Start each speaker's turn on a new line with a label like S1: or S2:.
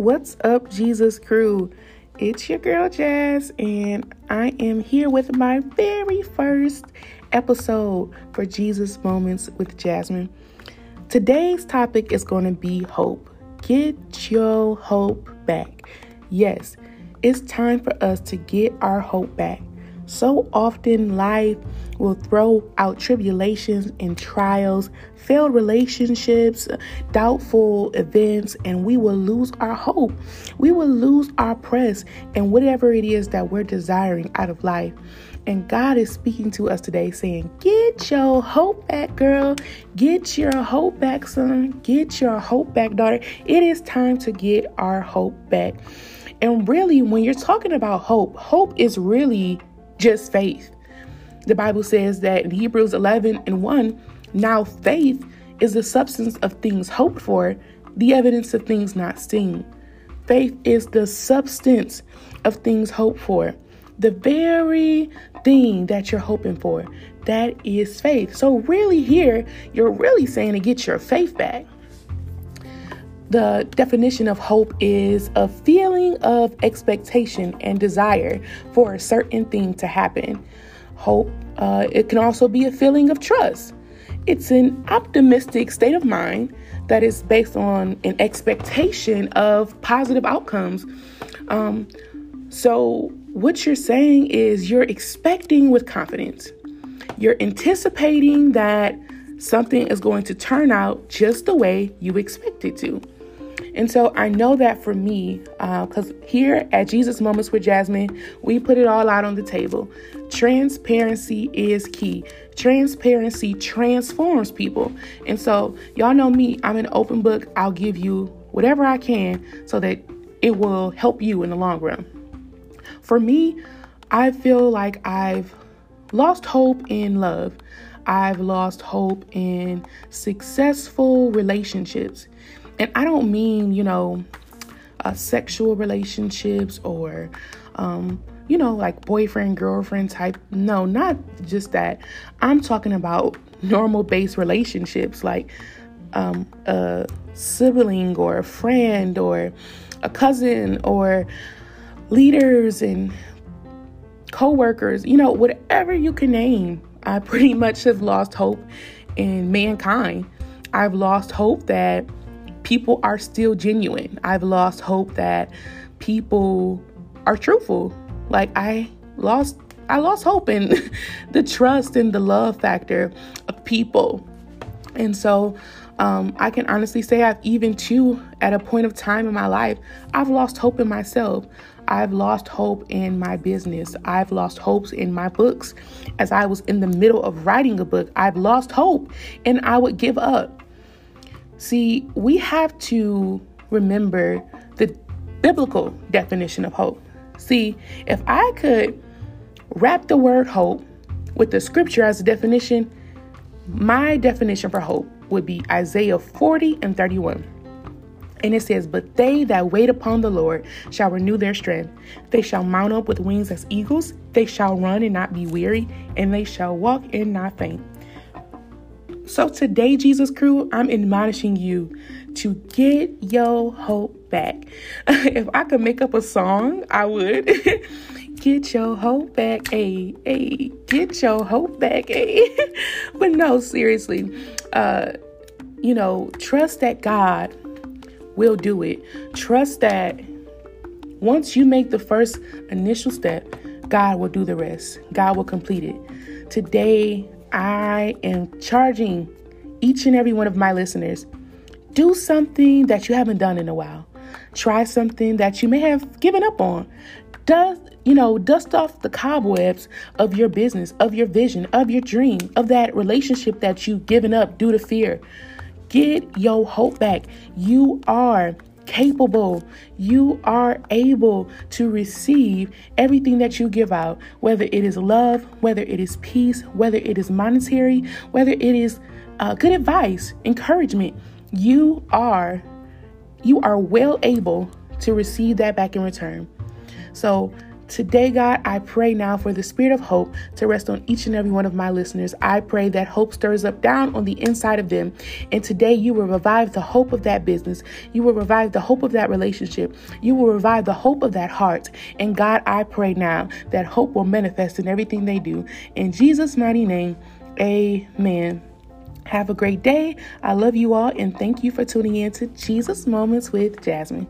S1: What's up, Jesus crew? It's your girl Jazz, and I am here with my very first episode for Jesus Moments with Jasmine. Today's topic is going to be hope. Get your hope back. Yes, it's time for us to get our hope back. So often, life will throw out tribulations and trials, failed relationships, doubtful events, and we will lose our hope. We will lose our press and whatever it is that we're desiring out of life. And God is speaking to us today saying, Get your hope back, girl. Get your hope back, son. Get your hope back, daughter. It is time to get our hope back. And really, when you're talking about hope, hope is really just faith. The Bible says that in Hebrews 11 and 1, now faith is the substance of things hoped for, the evidence of things not seen. Faith is the substance of things hoped for. The very thing that you're hoping for, that is faith. So, really, here, you're really saying to get your faith back. The definition of hope is a feeling of expectation and desire for a certain thing to happen. Hope, uh, it can also be a feeling of trust. It's an optimistic state of mind that is based on an expectation of positive outcomes. Um, so, what you're saying is you're expecting with confidence. You're anticipating that something is going to turn out just the way you expect it to. And so I know that for me, because uh, here at Jesus Moments with Jasmine, we put it all out on the table. Transparency is key. Transparency transforms people. And so, y'all know me, I'm an open book. I'll give you whatever I can so that it will help you in the long run. For me, I feel like I've lost hope in love. I've lost hope in successful relationships. And I don't mean, you know, uh, sexual relationships or, um, you know, like boyfriend, girlfriend type. No, not just that. I'm talking about normal based relationships like um, a sibling or a friend or a cousin or leaders and co-workers you know whatever you can name i pretty much have lost hope in mankind i've lost hope that people are still genuine. I've lost hope that people are truthful. Like I lost I lost hope in the trust and the love factor of people. And so um, I can honestly say I've even too at a point of time in my life, I've lost hope in myself. I've lost hope in my business. I've lost hopes in my books. As I was in the middle of writing a book, I've lost hope and I would give up. See, we have to remember the biblical definition of hope. See, if I could wrap the word hope with the scripture as a definition, my definition for hope would be Isaiah 40 and 31. And it says, But they that wait upon the Lord shall renew their strength. They shall mount up with wings as eagles. They shall run and not be weary, and they shall walk and not faint. So today, Jesus crew, I'm admonishing you to get your hope back. if I could make up a song, I would. get your hope back, a a get your hope back, a. but no, seriously, uh, you know, trust that God will do it. Trust that once you make the first initial step, God will do the rest. God will complete it. Today, I am charging each and every one of my listeners do something that you haven't done in a while. Try something that you may have given up on. Dust, you know, dust off the cobwebs of your business, of your vision, of your dream, of that relationship that you've given up due to fear. Get your hope back. You are capable. You are able to receive everything that you give out, whether it is love, whether it is peace, whether it is monetary, whether it is uh, good advice, encouragement. You are you are well able to receive that back in return. So Today, God, I pray now for the spirit of hope to rest on each and every one of my listeners. I pray that hope stirs up down on the inside of them. And today, you will revive the hope of that business. You will revive the hope of that relationship. You will revive the hope of that heart. And God, I pray now that hope will manifest in everything they do. In Jesus' mighty name, amen. Have a great day. I love you all and thank you for tuning in to Jesus Moments with Jasmine.